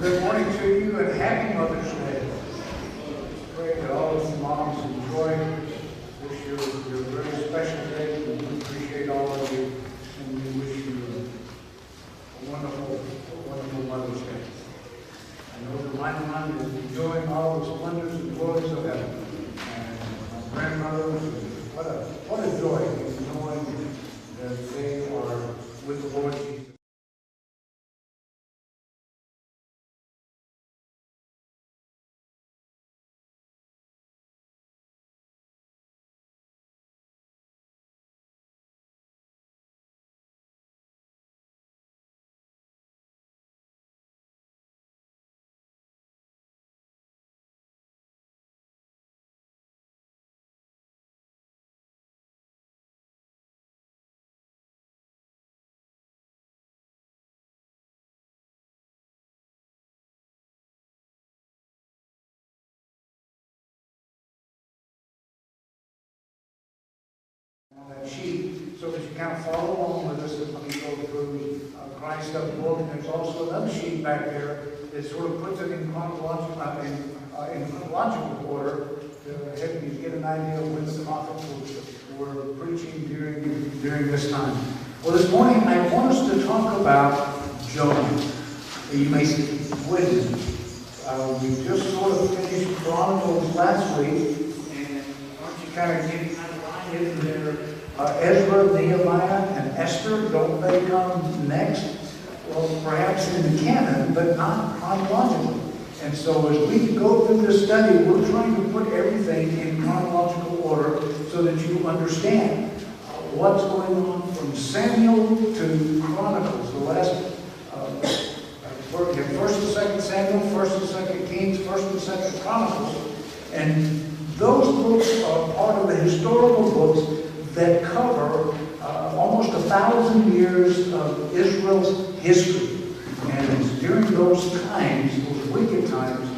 Good morning to you and happy Mother's Day. Pray that all of the moms enjoy this your, your very special day. We appreciate all of you and we wish you a wonderful, wonderful Mother's Day. I know that my mom is enjoying all the splendors and glories of heaven. And my grandmother, what a, what a joy knowing that they are with the Lord sheet so that you of follow along with us as we go through uh, Christ of the book. And there's also another sheet back there that sort of puts it in chronological, uh, in, uh, in chronological order to help you get an idea of when some of the prophets were, were preaching during, during this time. Well, this morning I want us to talk about Jonah. You may when? Uh, we just sort of finished Chronicles last week, and aren't you kind of getting kind of lined in there? Uh, Ezra, Nehemiah, and Esther, don't they come next? Well, perhaps in the canon, but not chronologically. And so as we go through this study, we're trying to put everything in chronological order so that you understand uh, what's going on from Samuel to Chronicles, the last uh, First first and Second Samuel, First and Second Kings, First and Second Chronicles, and those books are part of the historical books that cover uh, almost a thousand years of Israel's history. And it's during those times, those wicked times,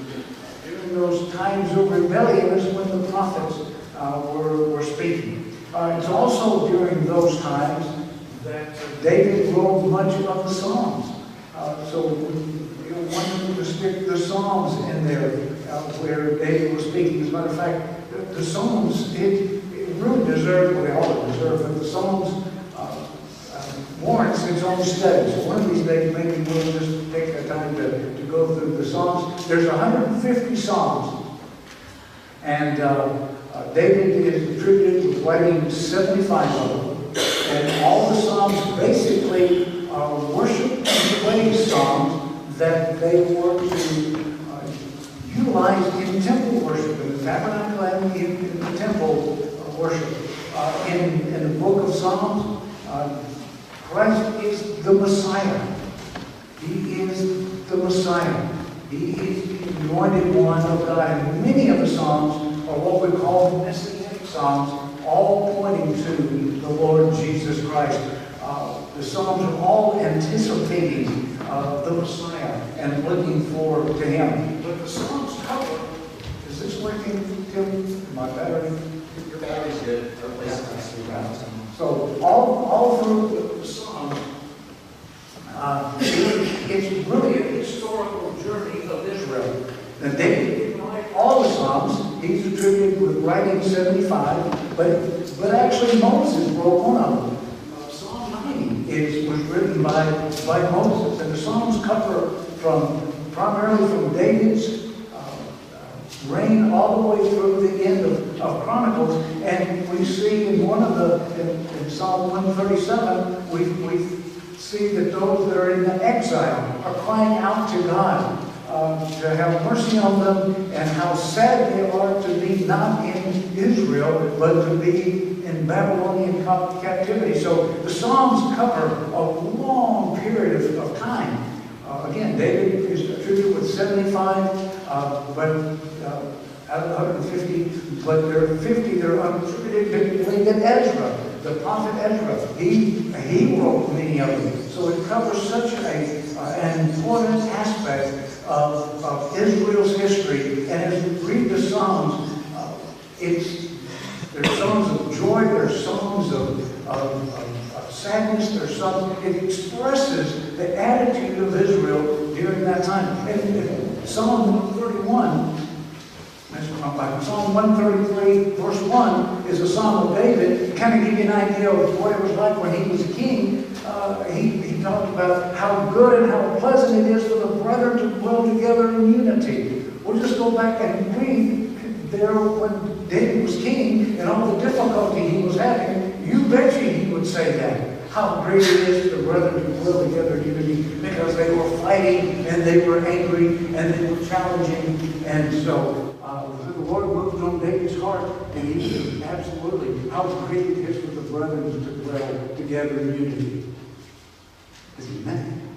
during those times of rebellion is when the prophets uh, were, were speaking. Uh, it's also during those times that David wrote much of the Psalms. Uh, so we don't want to stick the Psalms in there uh, where David was speaking. As a matter of fact, the, the Psalms, it really deserve, well, they all deserve, but the Psalms uh, uh, warrants its own study. So one of these days, maybe we'll just take the time to, to go through the Psalms. There's 150 Psalms. And uh, uh, David is attributed with writing 75 of them. And all the Psalms basically are worship and praise songs that they were to uh, utilize in temple worship, in the tabernacle and in, in the temple worship. Uh, in, in the book of Psalms, uh, Christ is the Messiah. He is the Messiah. He is the anointed one of God. And many of the Psalms are what we call messianic Psalms, all pointing to the Lord Jesus Christ. Uh, the Psalms are all anticipating uh, the Messiah and looking forward to Him. But the Psalms cover, is this working, Tim? My battery? Your battery's good. Replace it. So all, all through the Psalms, uh, it's really a historical journey of Israel. And David all the Psalms. He's attributed with writing 75, but, but actually Moses wrote one of them. Uh, Psalm 90 is, was written by, by Moses. And the Psalms cover from, primarily from David's reign all the way through the end of, of Chronicles. And we see in one of the, in, in Psalm 137, we, we see that those that are in the exile are crying out to God uh, to have mercy on them and how sad they are to be not in Israel, but to be in Babylonian captivity. So the Psalms cover a long period of, of time. Uh, again, David is attributed with 75, uh, but uh, out of 150, but there are 50 that are unattributed to to Ezra, the prophet Ezra. He, he wrote many of them. So it covers such a, uh, an important aspect of, of Israel's history. And as we read the Psalms, uh, it's, there's songs of joy, there's songs of, of, of, of sadness, there's songs, it expresses the attitude of Israel during that time. And and Psalm 31, that's what I'm like, Psalm 133, verse 1 is a psalm of David, kind of give you an idea of what it was like when he was a king. Uh, he, he talked about how good and how pleasant it is for the brethren to dwell together in unity. We'll just go back and read there when David was king and all the difficulty he was having. You betcha he would say that. How great it is for the brethren to dwell together in unity because they were fighting and they were angry and they were challenging. And so uh, the Lord moved on David's heart and he absolutely how great it is for the brethren to dwell together in unity. Amen.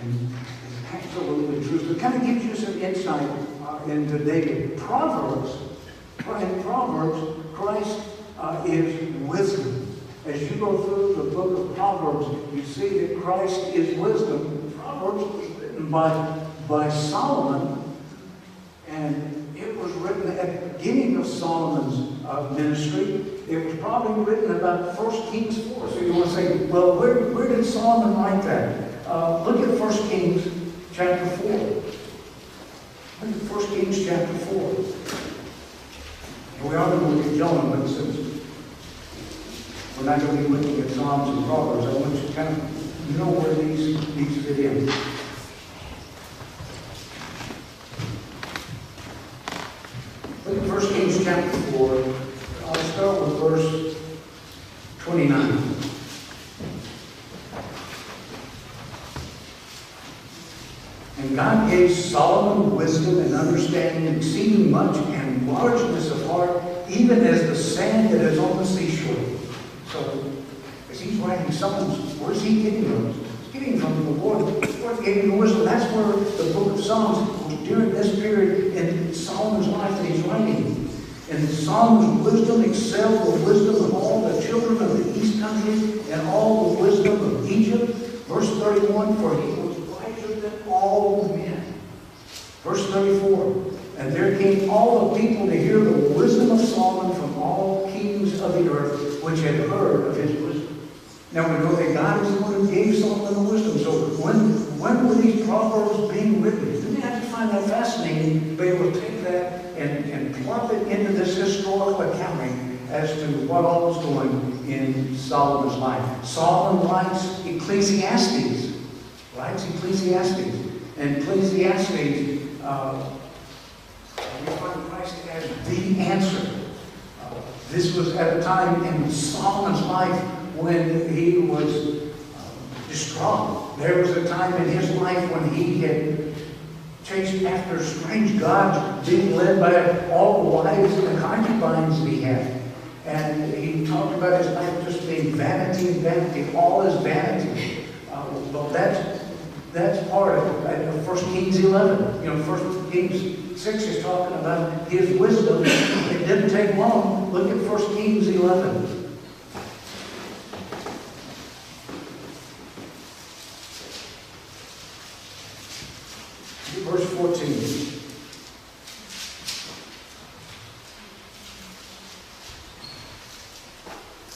And it's absolutely true. So it kind of gives you some insight uh, into David. Proverbs, in Proverbs, Christ uh, is wisdom. As you go through the book of Proverbs, you see that Christ is wisdom. Proverbs was written by, by Solomon, and it was written at the beginning of Solomon's uh, ministry. It was probably written about 1 Kings 4. So you want to say, well, where, where did Solomon write that? Uh, look at 1 Kings chapter 4. Look at 1 Kings chapter 4. And we are going to look at Jonah, but since we're not going to be looking at Psalms and Proverbs, I want you to kind of know where these, these fit in. Look at 1 Kings chapter 4. I'll start with verse 29. And God gave Solomon wisdom and understanding, exceeding much, and largeness of heart, even as the sand that is on the seashore. So, as he's writing Psalms, where's he getting those? He's getting from the Lord. The Lord gave wisdom. That's where the book of Psalms, during this period in Solomon's life that he's writing. And Solomon's wisdom excelled the wisdom of all the children of the east country and all the wisdom of Egypt. Verse 31, for he was wiser than all men. Verse 34, and there came all the people to hear the wisdom of Solomon from all kings of the earth, which had heard of his wisdom. Now we know that God is the one who gave Solomon the wisdom. So when, when were these proverbs being written? Didn't have to find that fascinating, but it will take that and, and plop it into this historical accounting as to what all was going in Solomon's life. Solomon writes Ecclesiastes, writes Ecclesiastes. And Ecclesiastes, uh, we find Christ as the answer. Uh, this was at a time in Solomon's life when he was distraught. There was a time in his life when he had chased after strange gods, being led by all the wives and the concubines he had. And he talked about his life just being vanity and vanity. All is vanity. Uh, well, that's that's part of it. First Kings 11. You know, First Kings 6 is talking about his wisdom. It didn't take long. Look at First Kings 11. Verse 14.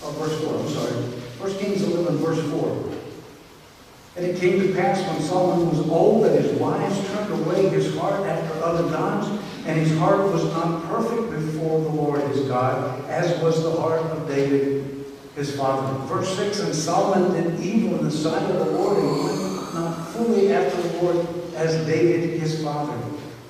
Oh, verse 4, I'm sorry. First Kings 11, verse 4. And it came to pass when Solomon was old that his wives turned away his heart after other gods, and his heart was not perfect before the Lord his God, as was the heart of David his father. Verse 6 And Solomon did evil in the sight of the Lord, and went not fully after the Lord as David his father.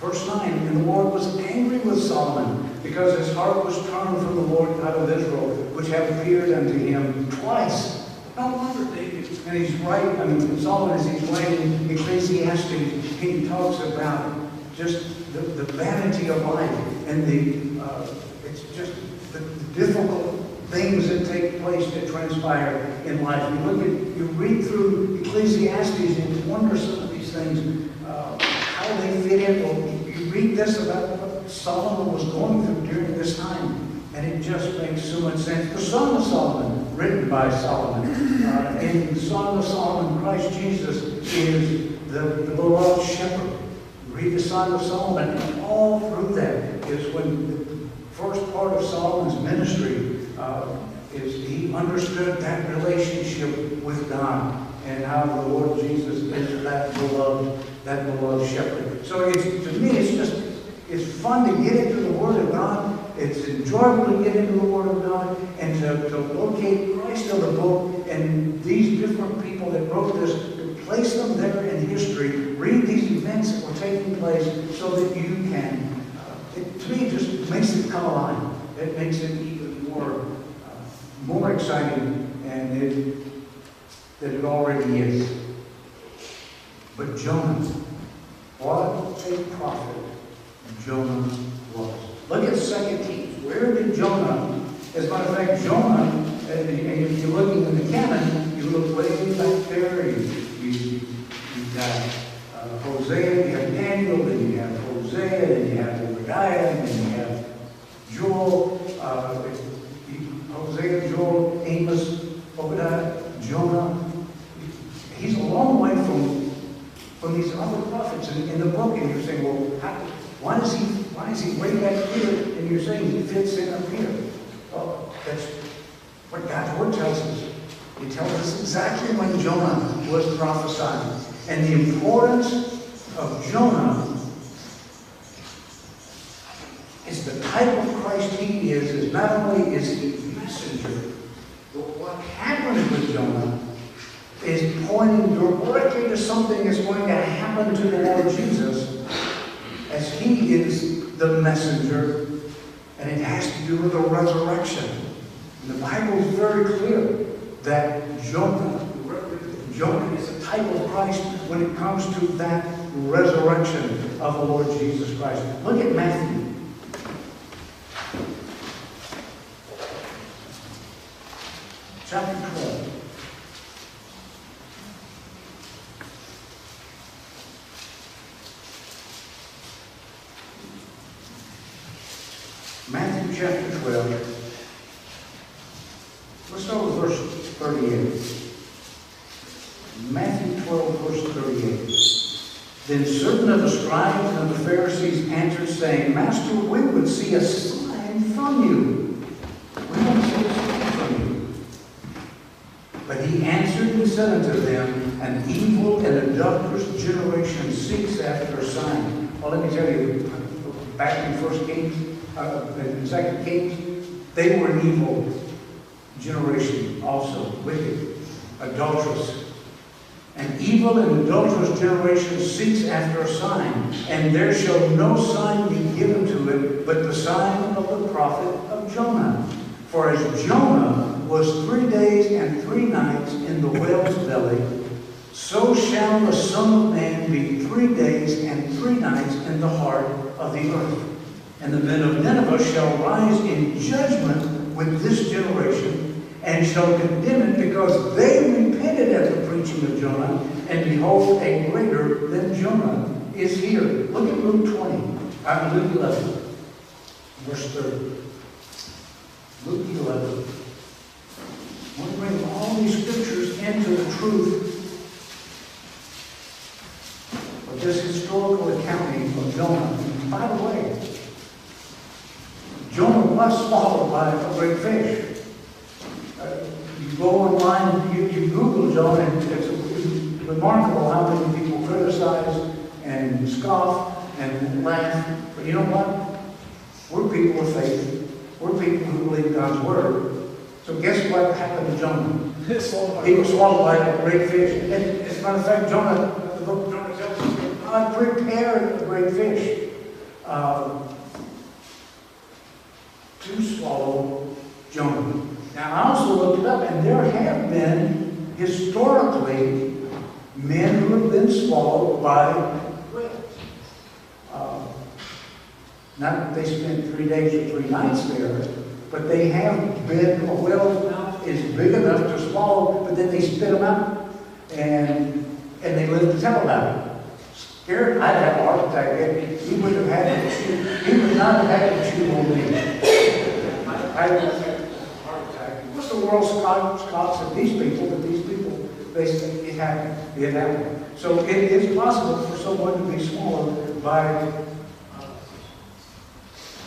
Verse 9 And the Lord was angry with Solomon, because his heart was turned from the Lord God of Israel, which had appeared unto him twice. No wonder David, and he's right, I mean, Solomon, as he's writing Ecclesiastes, he talks about just the, the vanity of life and the, uh, it's just the, the difficult things that take place that transpire in life. You look at, you read through Ecclesiastes and you wonder some of these things, uh, how they fit in. Well, you read this about what Solomon was going through during this time, and it just makes so much sense. The Song of Solomon, written by Solomon. Uh, in the Song of Solomon, Christ Jesus is the, the beloved shepherd. Read the Song of Solomon, and all through that is when the first part of Solomon's ministry uh, is he understood that relationship with God and how the Lord Jesus is that beloved that beloved shepherd. So it's, to me, it's just, it's fun to get into the Word of God. It's enjoyable to get into the Word of God and to, to locate Christ in the book and these different people that wrote this, to place them there in history, read these events that were taking place so that you can, uh, it, to me, it just makes it come alive. It makes it more, uh, more exciting it, than it already is. But Jonah, what a prophet Jonah was. Look at 2 Kings. Where did Jonah, as a matter of fact, Jonah, and and if you're looking in the canon, you look way back there, you, you, you've got uh, Hosea, you have Daniel, then you have Hosea, then you have Obadiah, then you have Joel, uh, Hosea, Joel, Amos, Obadiah, Jonah. He's a long way from, from these other prophets in, in the book, and you're saying, well, how, why is he, why is he way back here, and you're saying he fits in up here? Well, that's what God's word tells us. It tells us exactly when Jonah was prophesying. And the importance of Jonah is the type of Christ he is, is not only is he messenger, but what happened with Jonah is pointing directly to something that's going to happen to the Lord Jesus as he is the messenger, and it has to do with the resurrection. And the Bible is very clear that Jonah, Jonah is a type of Christ when it comes to that resurrection of the Lord Jesus Christ. Look at Matthew. Chapter 12. Matthew chapter 12. Let's start with verse 38. Matthew 12, verse 38. Then certain of the scribes and the Pharisees answered, saying, Master, we would see a sign from you. We want to see a sign he answered and said unto them, An evil and adulterous generation seeks after a sign. Well, let me tell you, back in First Kings, uh, in Second Kings, they were an evil generation also, wicked, adulterous. An evil and adulterous generation seeks after a sign, and there shall no sign be given to it but the sign of the prophet of Jonah. For as Jonah was three days and three nights in the whale's belly, so shall the Son of Man be three days and three nights in the heart of the earth. And the men of Nineveh shall rise in judgment with this generation, and shall condemn it because they repented at the preaching of Jonah, and behold, a greater than Jonah is here. Look at Luke 20, uh, Luke 11, verse 30. Luke 11. Want to bring all these scriptures into the truth of this historical accounting of Jonah. By the way, Jonah was swallowed by a great fish. Uh, You go online, you, you Google Jonah, and it's remarkable how many people criticize and scoff and laugh. But you know what? We're people of faith. We're people who believe God's word. So guess what happened to Jonah? He was swallowed by a great fish. And as a matter of fact, Jonah, the book of Jonah tells us prepared a great fish uh, to swallow Jonah. Now, I also looked it up, and there have been historically men who have been swallowed by whales. Uh, Not that they spent three days or three nights there, but they have been, mouth is big enough to swallow, but then they spit them out, and, and they live to tell about it. Scared, I'd have a heart attack, he would have had chew, he would not have had to chew on me. I have a heart attack. What's the world Scott, Scots of these people, but these people, they say it happened, it happened. So it is possible for someone to be swallowed by uh,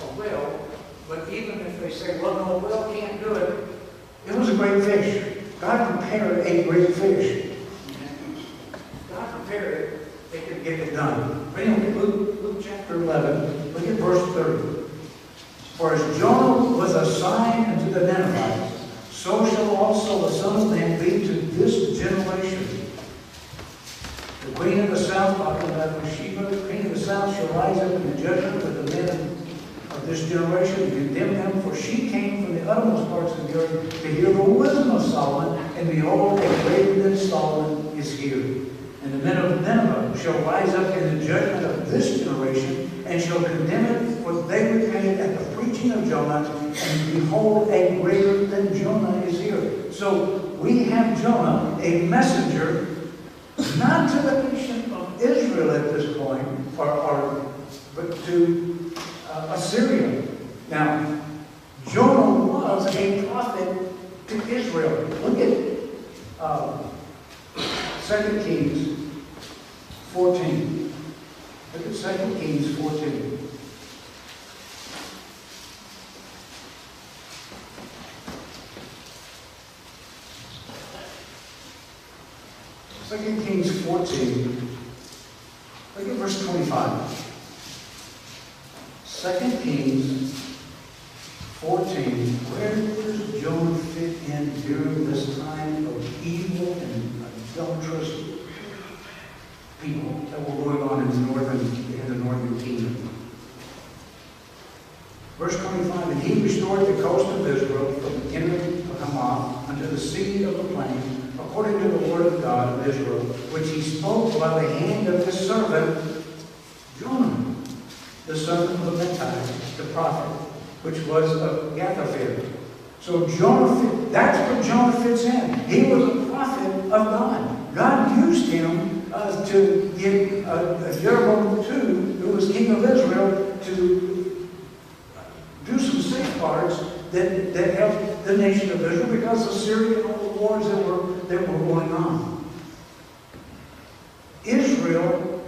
a whale, but even if they say, well, no, whale can't do it, it was a great fish. God prepared a great fish. God prepared it. They could get it done. But anyway, Luke, Luke chapter 11, look at verse 30. For as Jonah was a sign unto the Ninevites, so shall also the Son of Man be to this generation. The queen of the south, talking about Sheba, the queen of the south shall rise up in the judgment with the men of this generation condemn them, for she came from the uttermost parts of the earth to hear the wisdom of Solomon, and behold, a greater than Solomon is here. And the men of Nineveh shall rise up in the judgment of this generation, and shall condemn it, for they repented at the preaching of Jonah, and behold, a greater than Jonah is here. So we have Jonah, a messenger, not to the nation of Israel at this point, or, or but to uh, Assyria. Now, Jonah was a prophet to Israel. Look at uh, 2 Kings 14. Look at 2 Kings 14. Second Kings 14. Look at verse 25. Second Kings 14. Where does Jonah fit in during this time of evil and adulterous people that were going on in the northern, in the northern kingdom? Verse 25, And he restored the coast of Israel from the kingdom of Hamath unto the sea of the plain, according to the word of God of Israel, which he spoke by the hand of his servant Jonah, the son of Amittai, the prophet, which was of Gath-hepher. So Jonah, fit, that's where Jonah fits in. He was a prophet of God. God used him uh, to give uh, uh, Jeroboam II, who was king of Israel, to do some safeguards that, that helped the nation of Israel because of Syria and all the wars that were, that were going on. Israel,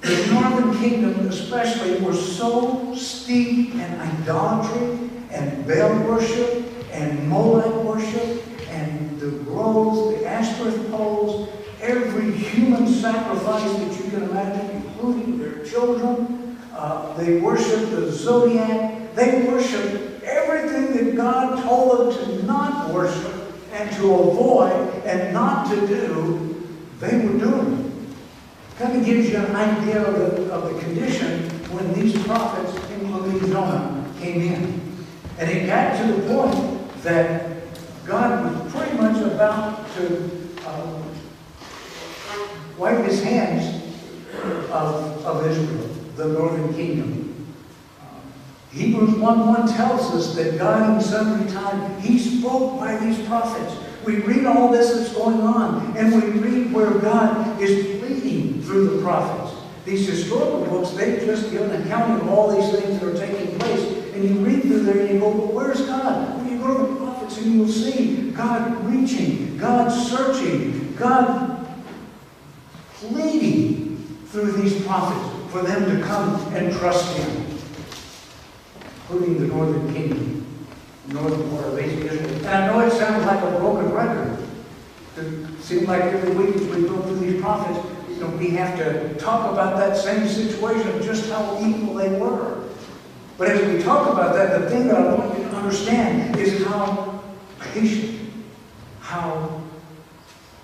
the northern kingdom especially, were so steeped in idolatry and Baal worship and Molech worship and the groves, the Ashtoreth poles, every human sacrifice that you can imagine, including their children. Uh, they worshiped the zodiac. They worshiped everything that God told them to not worship and to avoid and not to do, they were doing. Kind of gives you an idea of the, of the condition when these prophets, including Jonah, came in. And it got to the point that God was pretty much about to uh, wipe his hands of, of Israel, the northern kingdom. Hebrews 1.1 tells us that God in sundry time, He spoke by these prophets. We read all this that's going on, and we read where God is pleading through the prophets. These historical books, they just give an account of all these things that are taking place. And you read through there and you go, but where's God? When you go to the prophets and you will see God reaching, God searching, God pleading through these prophets for them to come and trust Him including the northern kingdom, northern part of Israel. And I know it sounds like a broken record. It seems like every week as we go through these prophets, you know, we have to talk about that same situation just how evil they were. But as we talk about that, the thing that I want you to understand is how patient, how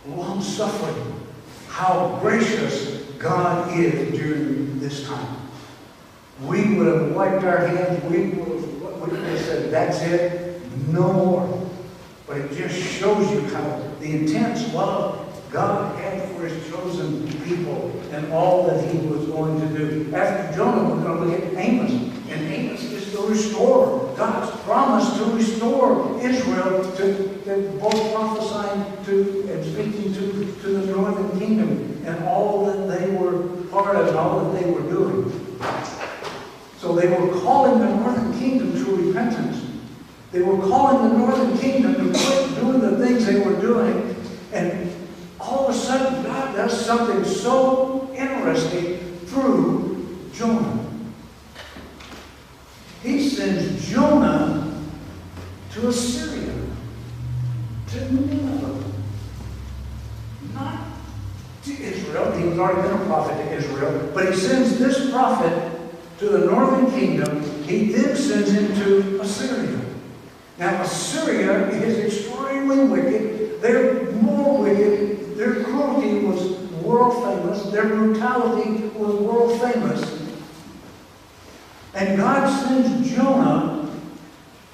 long-suffering, how gracious God is during this time. We would have wiped our hands, we would have, we said, that's it, no more. But it just shows you how the intense love God had for his chosen people and all that he was going to do. After Jonah, we're going to look at Amos. And Amos is to restore. God's promise to restore Israel to, to both prophesying to and speaking to, to the northern kingdom and all that they were part of and all that they were doing. So they were calling the northern kingdom to repentance. They were calling the northern kingdom to quit doing the things they were doing. And all of a sudden, God does something so interesting through Jonah. He sends Jonah to Assyria, to Nineveh, not to Israel. He was already been a prophet to Israel, But he sends this prophet to the northern kingdom. He then sends him to Assyria. Now, Assyria is extremely wicked. They're more wicked. Their cruelty was world famous. Their brutality was world famous. And God sends Jonah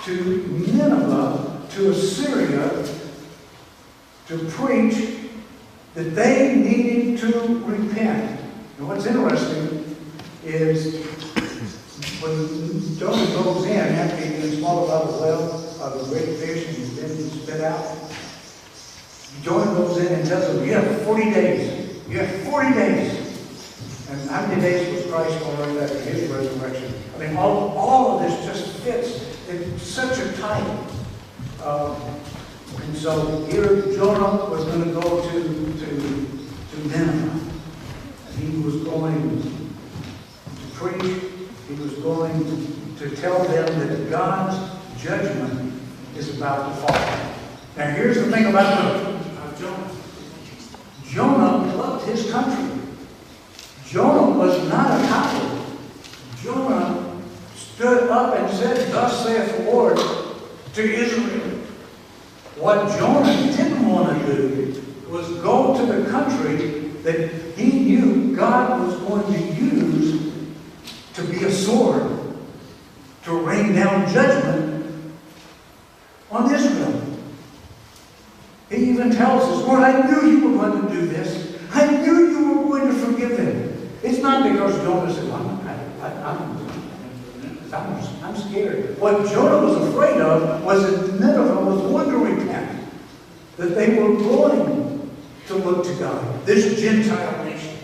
to Nineveh, to Assyria, to preach that they needed to repent. And what's interesting is when Jonah goes in after been swallowed of the well of the great fish and he's been spit out, Jonah goes in and tells them, you have 40 days. You have 40 days. And how many days was Christ on earth after his resurrection? I mean, all, all of this just fits. It's such a time. Um, and so here Jonah was going to go to, to, to Nineveh. And he was going to preach. He was going to tell them that God's judgment is about to fall. Now here's the thing about Jonah. Jonah loved his country. Jonah was not a coward. Jonah stood up and said, Thus saith the Lord to Israel. What Jonah didn't want to do was go to the country that he knew God was going to use to be a sword to rain down judgment on Israel. He even tells us, Lord, I knew you were going to do this. I knew you were going to forgive them. It's not because Jonah said, I'm, I, I'm, I'm, I'm scared. What Jonah was afraid of was that Nineveh was going to repent, that they were going to look to God, this Gentile nation.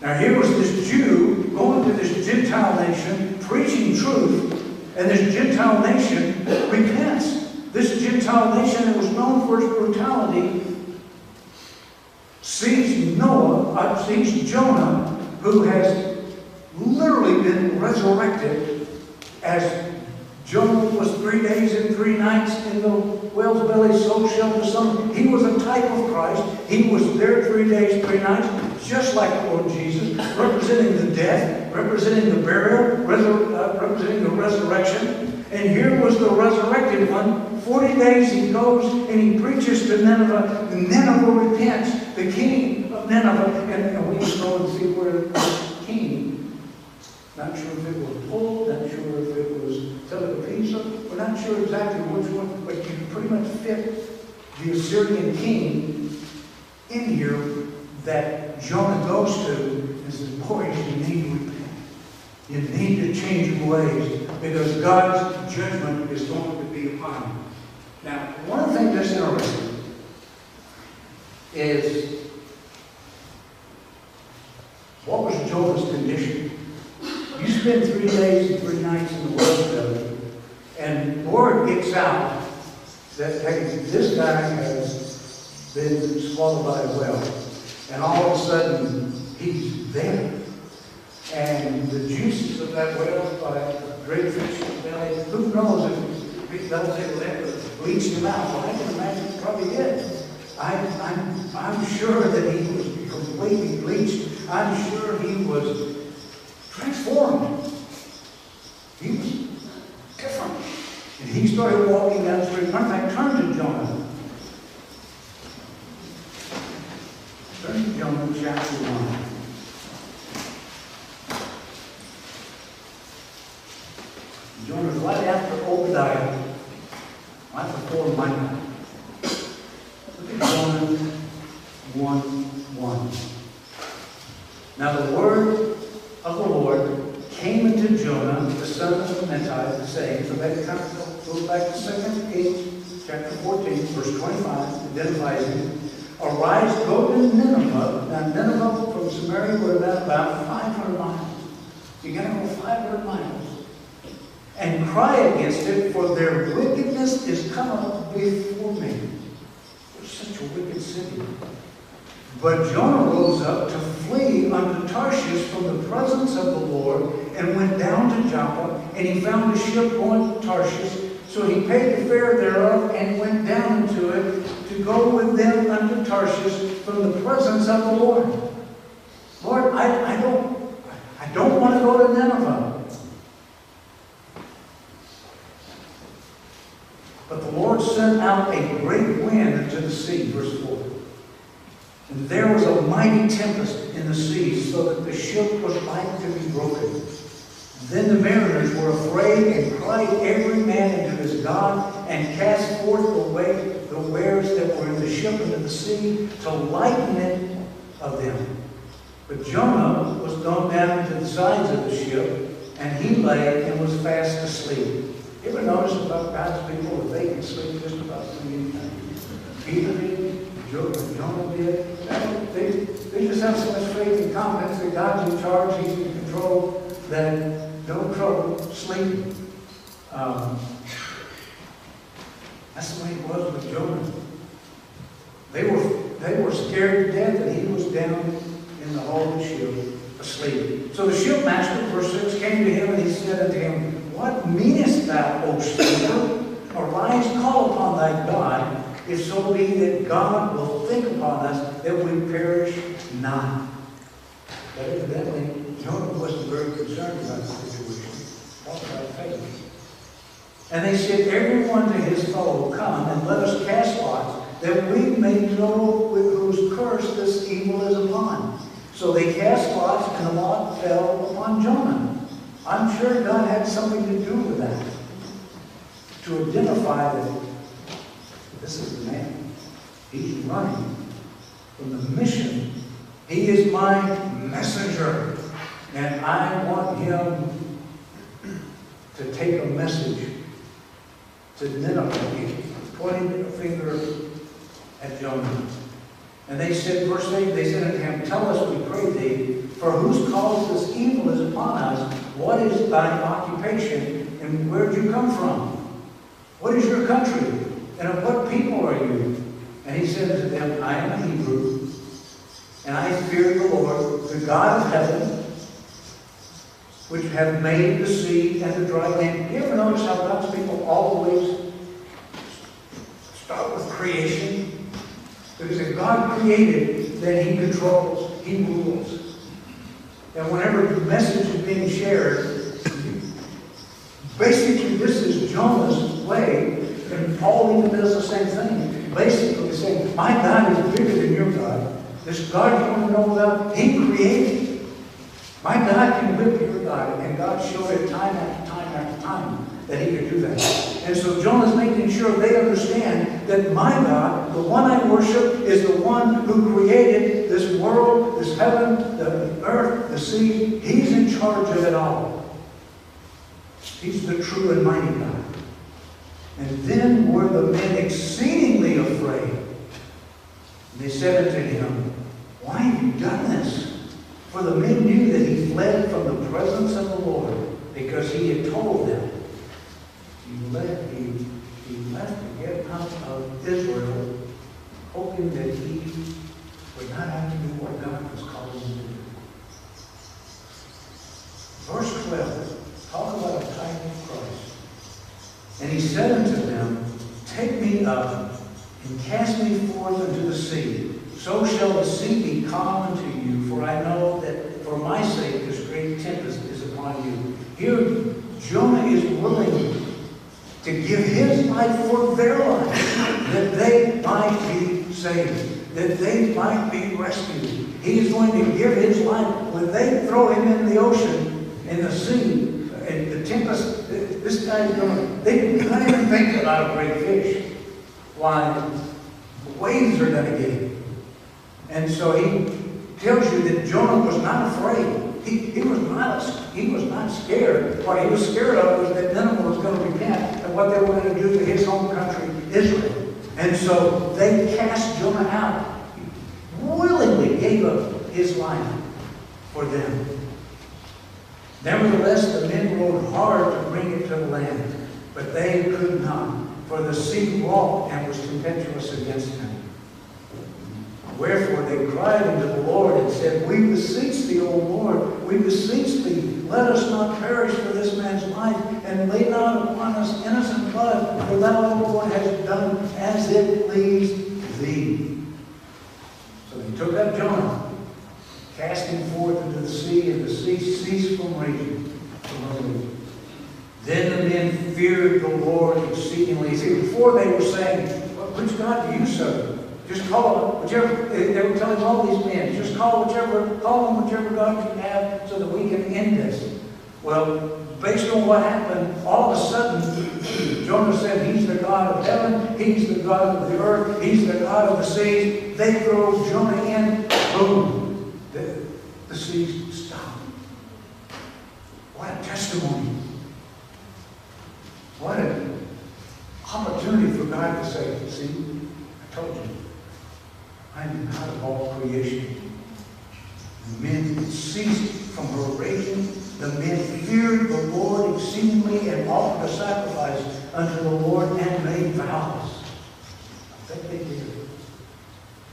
Now here was this Jew going to this Gentile nation, preaching truth, and this Gentile nation repents. This Gentile nation that was known for its brutality sees Noah, uh, sees Jonah, who has literally been resurrected as Jonah was three days and three nights in the whale's belly, so. He was a type of Christ. He was there three days, three nights, just like the Lord Jesus, representing the death, representing the burial, uh, representing the resurrection. And here was the resurrected one. Forty days he goes and he preaches to Nineveh. Nineveh repents. The king of Nineveh, and, and we go and see where the king not sure if it was Paul, not sure if it was Telekapisa, we're not sure exactly which one, but you pretty much fit the Assyrian king in here that Jonah goes to and says, boys, you need to repent. You need to change your ways because God's judgment is going to be upon you. Now, one things that's interesting is what was Jonah's condition? You spend three days and three nights in the wilderness, and word gets out that hey, this guy has been swallowed by a whale, and all of a sudden he's there. And the juices of that fish in the belly, who knows if it does it let bleach him out? Well, I can imagine probably did. I, I'm, I'm sure that he was completely bleached. I'm sure he was transformed. He was different. And he started walking down the street. Matter of fact, turn to Jonah. Turn to Jonah chapter 1. Jonah's right after Obadiah, right before Micah. Look at Jonah 1 1. Now the word of the Lord came into Jonah, the son of Amittai, saying, so that kind of goes back to Second Kings, chapter 14, verse 25, identifies. Arise, go to Nineveh. Now Nineveh from Samaria been about 500 miles. You got to go 500 miles. And cry against it, for their wickedness is come up before me. It's such a wicked city. But Jonah rose up to flee unto Tarshish from the presence of the Lord and went down to Joppa, and he found a ship to Tarshish. So he paid the fare thereof and went down to it to go with them unto Tarshish from the presence of the Lord. Lord, I, I don't, I don't want to go to Nineveh. But the Lord sent out a great wind into the sea, verse 4. And there was a mighty tempest in the sea, so that the ship was like to be broken. Then the mariners were afraid and cried every man into his God and cast forth the, way, the wares that were in the ship into the sea to lighten it of them. But Jonah was gone down into the sides of the ship, and he lay and was fast asleep. You ever notice about God's people that they can sleep just about through anything? Peter did, Jo- Jonah did. They, they just have so much faith and confidence that God's in charge, He's in control, that no trouble sleeping. Um, that's the way it was with Jonah. They were, they were scared to death that he was down in the hold of the ship asleep. So the shipmaster, verse 6, came to him and he said unto him, What meanest thou, O sleeper? Arise, call upon thy God, if so be that God will think upon us that we perish not. But evidently, Jonah wasn't very concerned about the situation. Talk about faith. And they said, Everyone to his fellow come, and let us cast lots, that we may know with whose curse this evil is upon. So they cast lots, and the lot fell upon Jonah. I'm sure God had something to do with that. To identify that this is the man. He's running from the mission. He is my messenger. And I want him to take a message to Nineveh. Pointing a finger at Jonah. And they said, verse 8, they said unto him, Tell us, we pray thee, for whose cause this evil is upon us? What is thy occupation, and where did you come from? What is your country? And of what people are you? And he said to them, I am a Hebrew, and I fear the Lord, the God of heaven, which have made the sea and the dry land. You ever notice how God's people always start with creation? Because if God created, then He controls, He rules. And whenever the message is being shared, basically this is Jonah's way, and Paul even does the same thing. Basically saying, my God is bigger than your God. This God you want to know about, He created. My God can whip your God, and God showed it time after time after time that He could do that. And so Jonah's making sure they understand that my God, the one I worship, is the one who created this world, this heaven, the earth, the sea. He's in charge of it all. He's the true and mighty God. And then were the men exceedingly afraid. They said unto him, Why have you done this? For the men knew that he fled from the presence of the Lord, because he had told them, He left, he, he left to get of Israel, hoping that he would not have to do what God was calling him to do. Verse 12, talk about a type of Christ. And he said unto them, Take me up and cast me forth into the sea. So shall the sea be calm unto you, for I know that for my sake this great tempest is upon you. Here, Jonah is willing to give his life for their life, that they might be saved, that they might be rescued. He is going to give his life. When they throw him in the ocean, in the sea, and the tempest, this guy's going, to, they not even think about a great fish. Why? The waves are going to get him. And so he tells you that Jonah was not afraid. He, he was not he was not scared. What he was scared of was that Nineveh was going to repent and what they were going to do to his home country, Israel. And so they cast Jonah out. He willingly gave up his life for them. Nevertheless, the men rowed hard to bring it to the land, but they could not, for the sea wrought and was tempestuous against him. Wherefore they cried unto the Lord and said, We beseech thee, O Lord, we beseech thee, let us not perish for this man's life, and lay not upon us innocent blood, for thou, O Lord, hast done as it pleased thee. So they took up Jonah, cast him forth into the sea, and the sea ceased from raging. Then the men feared the Lord exceedingly. See, before they were saying, which God do you serve? Just call whichever, they were telling all these men, just call whichever, call on whichever God you have so that we can end this. Well, based on what happened, all of a sudden, Jonah said, He's the God of heaven, He's the God of the earth, He's the God of the seas. They throw Jonah in, boom, the, the seas stop. What a testimony. What an opportunity for God to say, see, I told you, I'm the God of all creation. The men ceased from her raging. The men feared the Lord exceedingly and offered a sacrifice unto the Lord and made vows. I bet they did.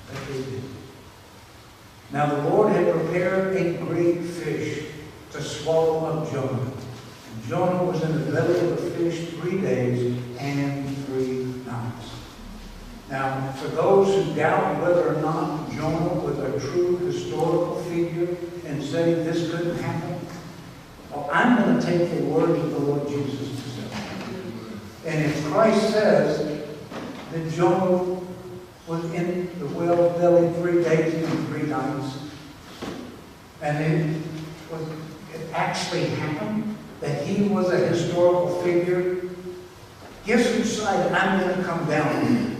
I bet they did. Now the Lord had prepared a great fish to swallow up Jonah. And Jonah was in the belly of the fish three days and. Now, for those who doubt whether or not Jonah was a true historical figure and say this couldn't happen, well, I'm going to take the words of the Lord Jesus himself. And if Christ says that Jonah was in the whale's belly three days and three nights, and it, was, it actually happened, that he was a historical figure, guess which side I'm going to come down?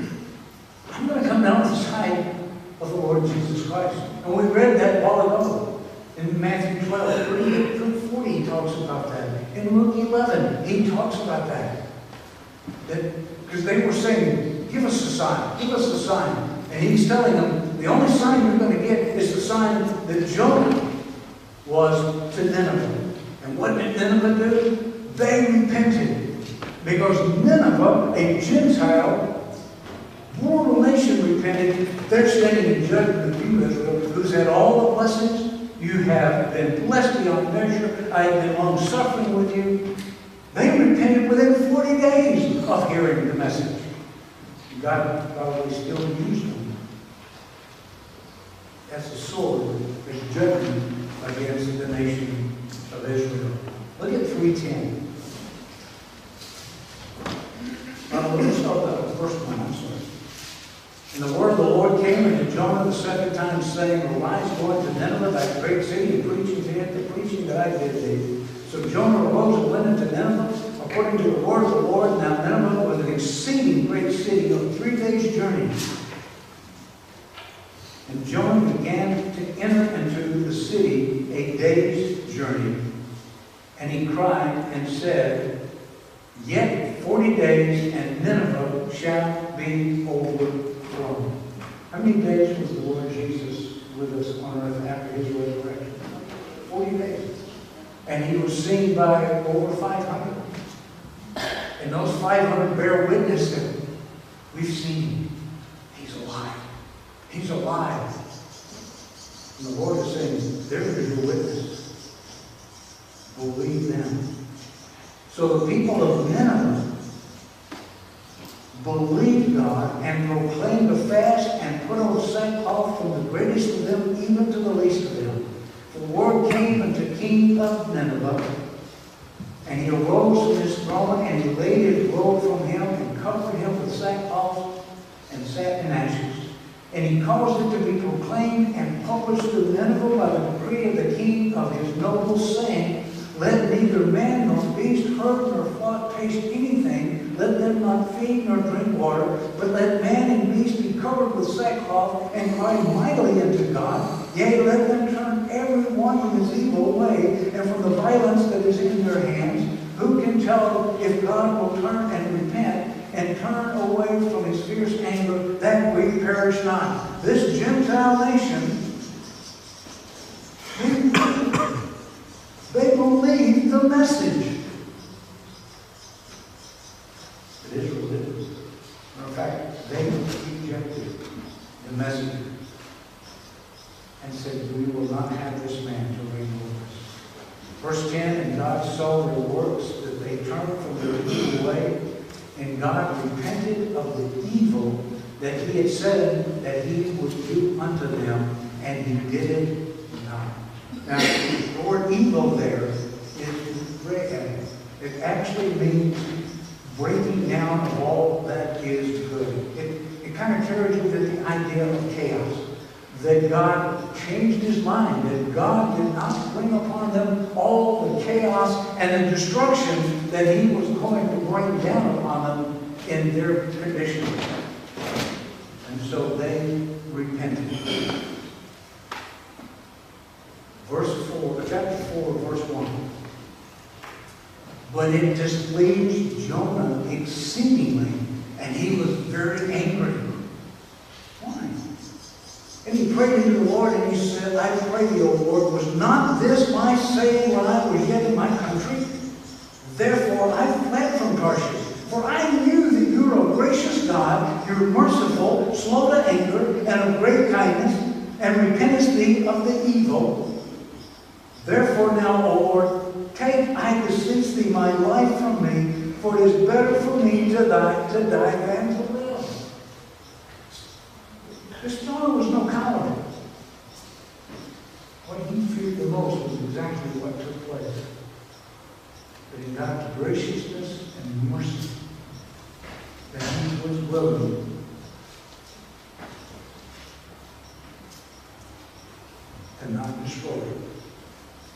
I'm going to come down to the side of the Lord Jesus Christ. And we read that while ago. In Matthew 12, 38 through 40, he talks about that. In Luke 11, he talks about that. Because they were saying, give us a sign, give us a sign. And he's telling them, the only sign you're going to get is the sign that Jonah was to Nineveh. And what did Nineveh do? They repented. Because Nineveh, a Gentile, nation repented, they're standing in judgment of you, Israel, who's had all the blessings. You have been blessed beyond measure. I have been long suffering with you. They repented within 40 days of hearing the message. God probably still used them. That's a sword, a judgment against the nation of Israel. Look at 310. Uh, let's start with the first one. And the word of the Lord came unto Jonah the second time, saying, Arise, go into Nineveh, thy great city, and preach unto it the preaching that I did thee. So Jonah arose and went into Nineveh, according to the word of the Lord. Now Nineveh was an exceeding great city of three days' journey. And Jonah began to enter into the city a day's journey. And he cried and said, Yet forty days, and Nineveh shall be overthrown. How many days was the Lord Jesus with us on earth after his resurrection? Forty days. And he was seen by over 500. And those 500 bear witness that we've seen him. He's alive. He's alive. And the Lord is saying, there is your witness. Believe them. So the people of Nineveh believed And proclaimed a fast and put on sackcloth from the greatest of them even to the least of them. The word came unto King of Nineveh, and he arose from his throne and he laid his robe from him and covered him with sackcloth and sat in ashes. And he caused it to be proclaimed and published to Nineveh by the decree of the king of his nobles, saying, Let neither man nor beast, herd nor flock taste anything. Let them not feed nor drink water, but let man and beast be covered with sackcloth and cry mightily unto God. Yea, let them turn every one from his evil way and from the violence that is in their hands. Who can tell if God will turn and repent and turn away from his fierce anger that we perish not? This Gentile nation, they believe the message. But Israel didn't. In fact, they rejected the message and said, We will not have this man to reign over us. Verse 10 And God saw their works, that they turned from their evil way, and God repented of the evil that he had said that he would do unto them, and he did it not. Now, the word evil there is, it actually means breaking down of all that is good. It, it kind of carries with it the idea of chaos. That God changed his mind, that God did not bring upon them all the chaos and the destruction that he was going to bring down upon them in their condition. And so they repented. Verse 4, uh, chapter 4, verse 1. But it displeased Jonah exceedingly, and he was very angry. Why? And he prayed unto the Lord, and he said, I pray thee, O Lord, was not this my saying when I was yet in my country? Therefore I fled from Tarshish, for I knew that you are a gracious God, you are merciful, slow to anger, and of great kindness, and repentest thee of the evil. Therefore now, O Lord, take, I beseech thee, my life from me, for it is better for me to die, to die than to live. This Jonah was no coward. What he feared the most was exactly what took place. That in God's graciousness and mercy, that he was willing to not destroy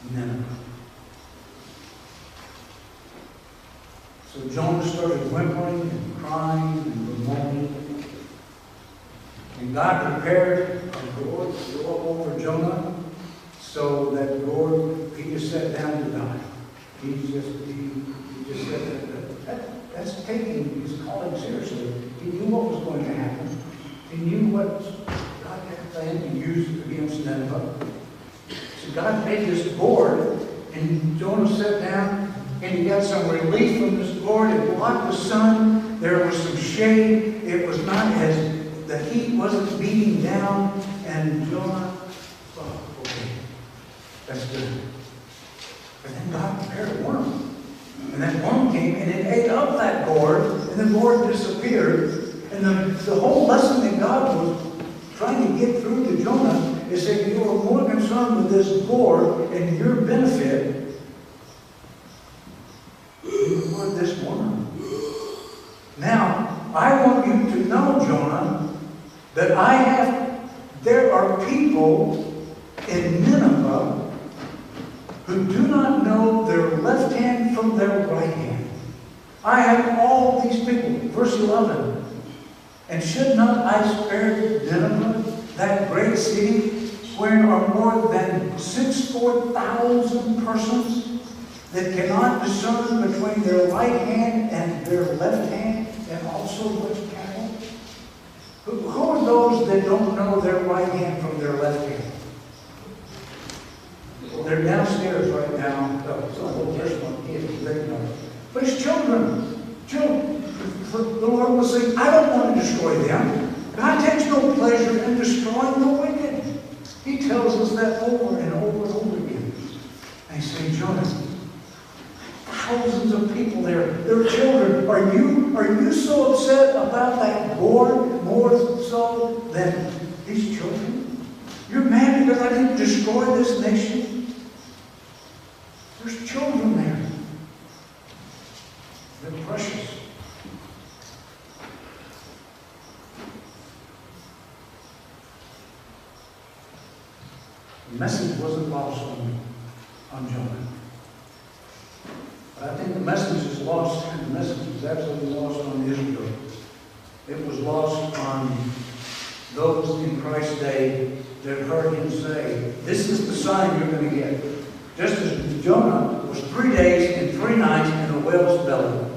Nineveh. So Jonah started whimpering and crying and bemoaning. And God prepared a to go over Jonah so that Lord, he just sat down to die. He just, he, he just said that, that, that's taking his calling seriously. He knew what was going to happen. He knew what God had planned to use against Nineveh. So God made this board, and Jonah sat down, and he got some relief from this gourd. It blocked the sun. There was some shade. It was not as, the heat wasn't beating down, and Jonah that's good. But then God prepared a worm. And that worm came and it ate up that gourd, and the gourd disappeared. And the, the whole lesson that God was trying to get through to Jonah is that you are more concerned with this gourd and your benefit than this worm. Now, I want you to know, Jonah, that I have, there are people in Nineveh who do not know their left hand from their right hand. I have all these people. Verse 11. And should not I spare Nineveh, that great city, where are more than sixty-four thousand persons that cannot discern between their right hand and their left hand, and also which cattle? Who are those that don't know their right hand from their left hand? They're downstairs right now. So there's one kid, they know. But it's children. Children. The Lord will say, I don't want to destroy them. God takes no pleasure in destroying the wicked. He tells us that over and over and over again. I say, Jonah, thousands of people there. They're children. Are you, are you so upset about that gourd more so than these children? You're mad because I didn't destroy this nation? There's children there. They're precious. The message wasn't lost on, on Jonah. But I think the message is lost, and the message is absolutely lost on Israel. It was lost on those in Christ's day that heard him say, This is the sign you're going to get. Just as Jonah was three days and three nights in a whale's belly,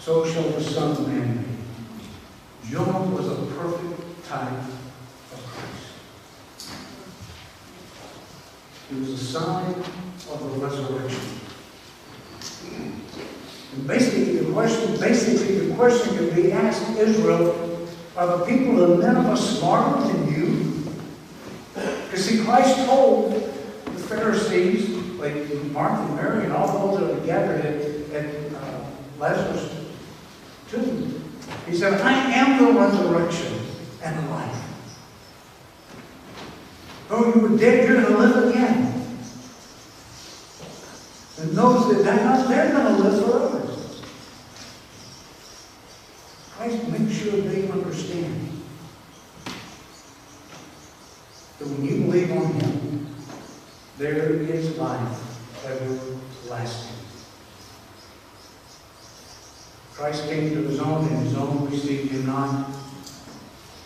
so shall the Son of Man be. Jonah was a perfect type of Christ. He was a sign of the resurrection. And basically, the question, basically, the question can be asked Israel, are the people of Nineveh smarter than you? Because see, Christ told Pharisees, like Martha and Mary and all those that were gathered at, at uh, Lazarus' tomb. He said, I am the resurrection and the life. Though you were dead, you're going to live again. And those that die, they're going to live life everlasting. Christ came to his own, and his own received him not.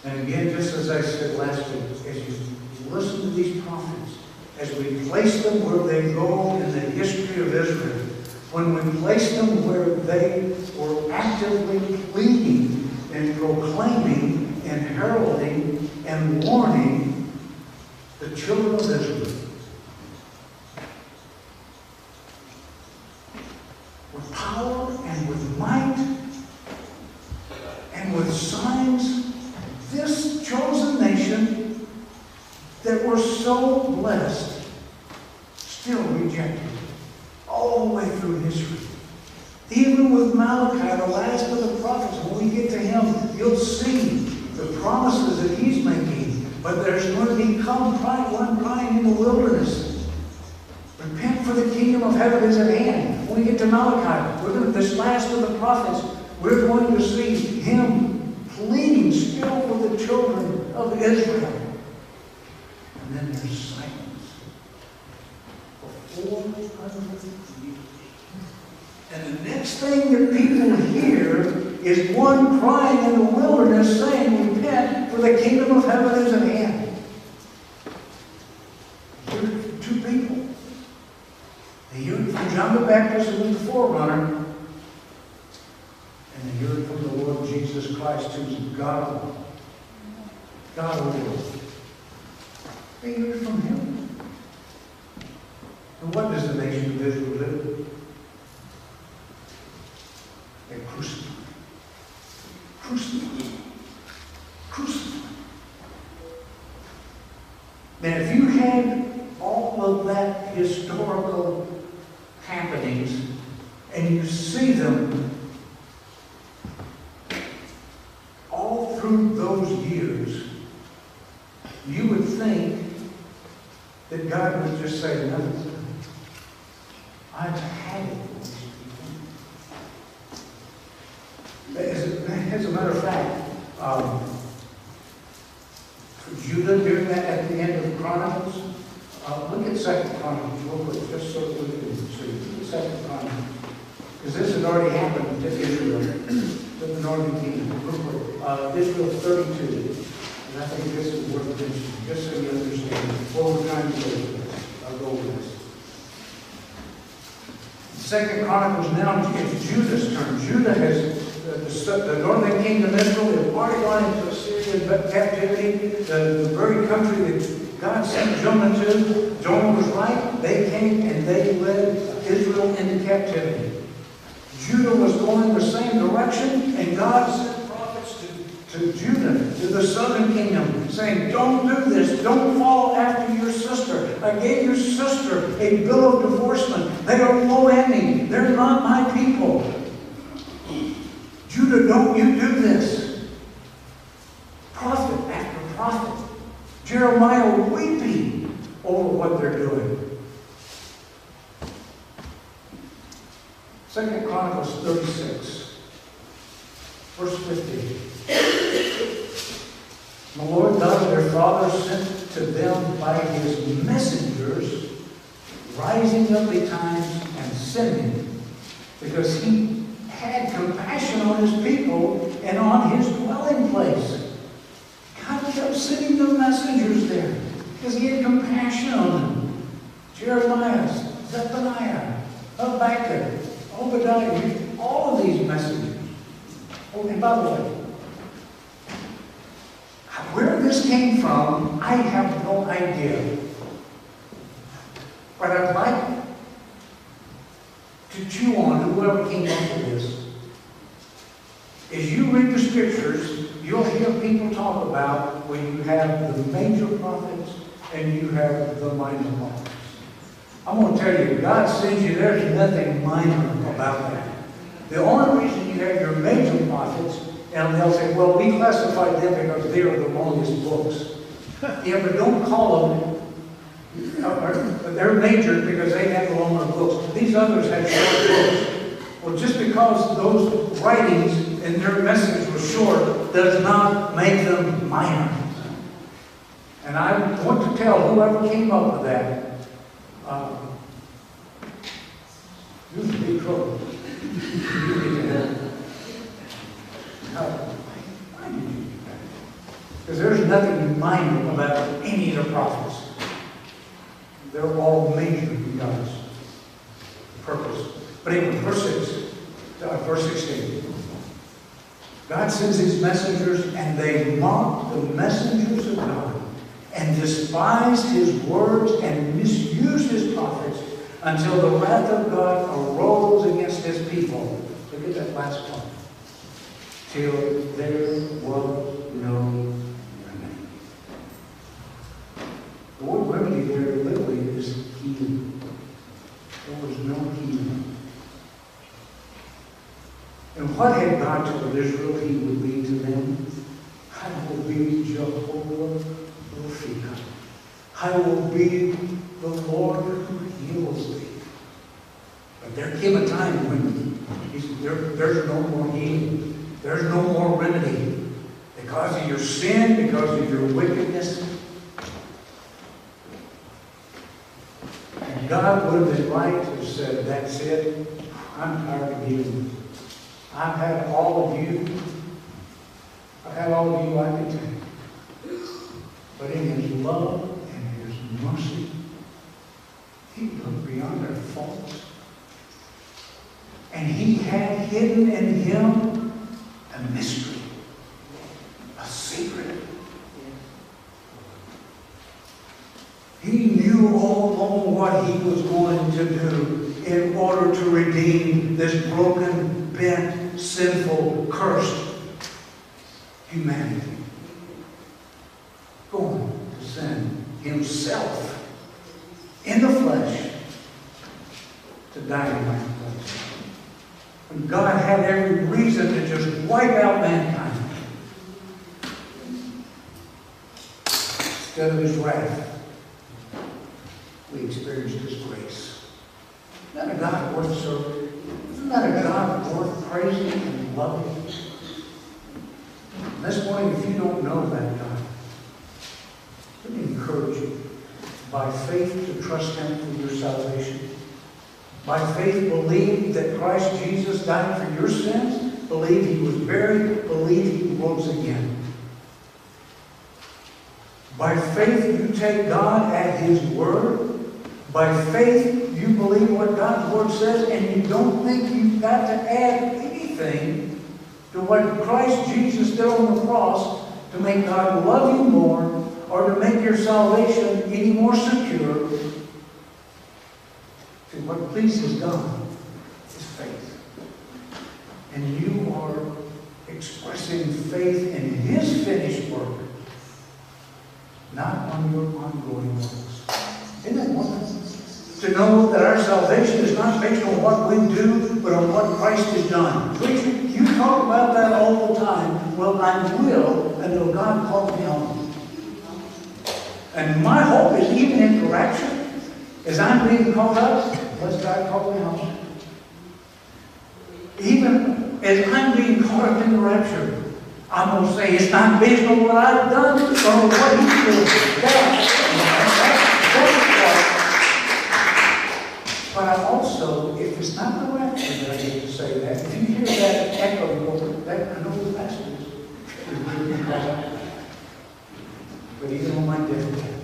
And again, just as I said last week, as you listen to these prophets, as we place them where they go in the history of Israel, when we place them where they were actively pleading and proclaiming and heralding and warning the children of Israel with power and with might and with signs, this chosen nation that were so blessed still rejected all the way through history. Even with Malachi, the last of the prophets, when we get to him, you'll see the promises that he's making. But there's going to become crying, one crying in the wilderness. Repent for the kingdom of heaven is at hand. When we get to Malachi, we're going to, this last of the prophets, we're going to see him pleading still for the children of Israel. And then there's silence for 400 years. And the next thing that hear is one crying in the wilderness saying, Repent, for the kingdom of heaven is at hand. Here two people. The heard from John the Baptist, who was the forerunner, and the heard from the Lord Jesus Christ, who's God. God alone. They heard from him. And what does the nation of Israel do? They crucify. Crucify. Crucify. Now, if you had all of that historical happenings and you see them all through those years, you would think that God would just say, no, I've had it with these people. As a, as a matter of fact, um, Judah during that at the end of Chronicles, uh, look at Second Chronicles real quick, just so that we can see. Look at Second Chronicles. Because this had already happened to Israel, to the northern kingdom. Real quick. Uh, Israel 32. And I think this is worth mentioning, just so you understand what we're trying to go with this. I'll go with this. Second Chronicles now, it's Judah's turn. Judah has, the, the, the northern kingdom Israel has already gone into Assyrian captivity. The, very country that God sent Jonah to, Jonah was right. They came and they led Israel into captivity. Judah was going the same direction, and God sent prophets to, to Judah, to the southern kingdom, saying, Don't do this. Don't follow after your sister. I gave your sister a bill of divorcement. They are low ending. They're not my people. Judah, don't you do this. Prophet after prophet. Jeremiah weeping over what they're doing. Second Chronicles 36, verse 15. The Lord God their fathers sent to them by his messengers, rising up betimes and sending, because he had compassion on his people and on his dwelling place. God kept sending the messengers there because he had compassion on them. Jeremiah, Zephaniah, Habakkuk, Obadiah, all of these messengers. Oh, and by the way, where this came from, I have no idea. But I'd like to chew on whoever came up with this. As you read the scriptures, you'll hear people talk about when you have the major prophets and you have the minor prophets. I'm going to tell you, God sends you, there's nothing minor about that. The only reason you have your major prophets, and they'll say, well, we classified them because they are the longest books. yeah, but don't call them Uh, They're major because they have the longer books. These others have short books. Well, just because those writings and their message was short does not make them minor. And I want to tell whoever came up with that, uh, you're in big trouble. Because there's nothing minor about any of the prophets. They're all major in God's purpose. But anyway, verse 6, uh, verse 16. God sends his messengers, and they mocked the messengers of God, and despised his words, and misused his prophets, until the wrath of God arose against his people. Look at that last part. Till there was no remedy. The word remedy there literally is healing. There was no healing. And what had God told Israel he would be to them? I will be Jehovah Rapha. I will be the Lord who heals thee. But there came a time when he there, there's no more healing. There's no more remedy. Because of your sin, because of your wickedness, And God would have been right to have said, that's it, I'm tired of you. I've had all of you. I've had all of you I can take. But in His love and His mercy, He looked beyond their faults. And He had hidden in Him a mystery, a secret. He knew all along what he was going to do in order to redeem this broken, bent, sinful, cursed humanity. Going to send himself in the flesh to die in my place. When God had every reason to just wipe out mankind instead of his wrath we experienced His grace. Isn't God worth serving? Isn't that a God worth praising and loving? This morning, if you don't know that God, let me encourage you, by faith, to trust Him for your salvation. By faith, believe that Christ Jesus died for your sins. Believe He was buried. Believe He rose again. By faith, you take God at His word. By faith, you believe what God's Word says, and you don't think you've got to add anything to what Christ Jesus did on the cross to make God love you more or to make your salvation any more secure. See, what pleases God is faith. And you are expressing faith in His finished work, not on your ongoing works. Isn't that wonderful? To know that our salvation is not based on what we do, but on what Christ has done. Preacher, you talk about that all the time. Well, I will until God calls me home. And my hope is even in correction, as I'm being called up, let's God call me home. Even as I'm being caught up in the rapture, I'm going to say it's not based on what I've done, but on what He's done. That, that's what but Also, if it's not the rapture that I need to say that, if you hear that echo, that I know the is. But even on my deathbed,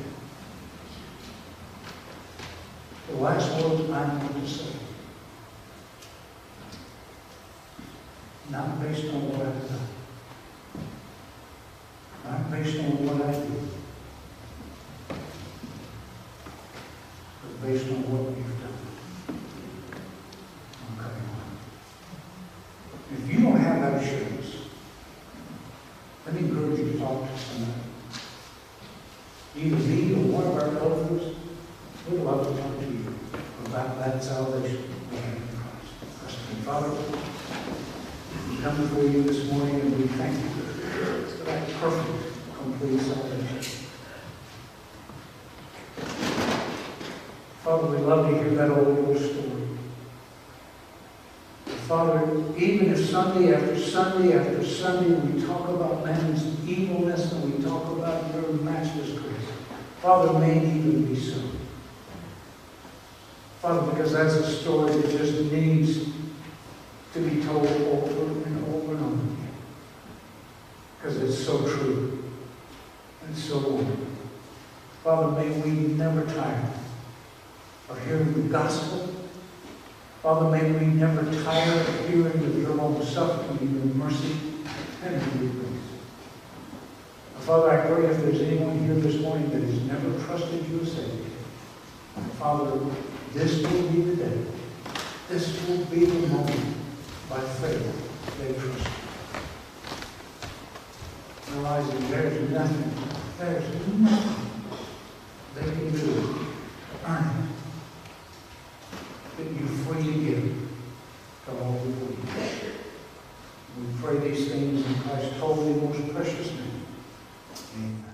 the last words I'm going to say, not based on what I've done, not based on what I do, but based on what you've done. I'm coming home. If you don't have that assurance, let me encourage you to talk to somebody. Either me or one of our elders, we'd love to talk to you about that salvation we have in Christ. Father, we come before you this morning and we thank you for that perfect, complete salvation. Father, we love to hear that old story. Father, even if Sunday after Sunday after Sunday we talk about man's evilness and we talk about your matchless grace, Father, may even be so. Father, because that's a story that just needs to be told over and over and over again. Because it's so true and so wonderful. Father, may we never tire of hearing the gospel. Father, may we never tire of hearing of your long suffering, your mercy, and your grace. Father, I pray if there's anyone here this morning that has never trusted you as Savior, Father, this will be the day. This will be the moment by faith they trust you. Realizing there's nothing, there's nothing they can do to earn it that you freely give to all who believe. We pray these things in Christ's holy, most precious name. Amen.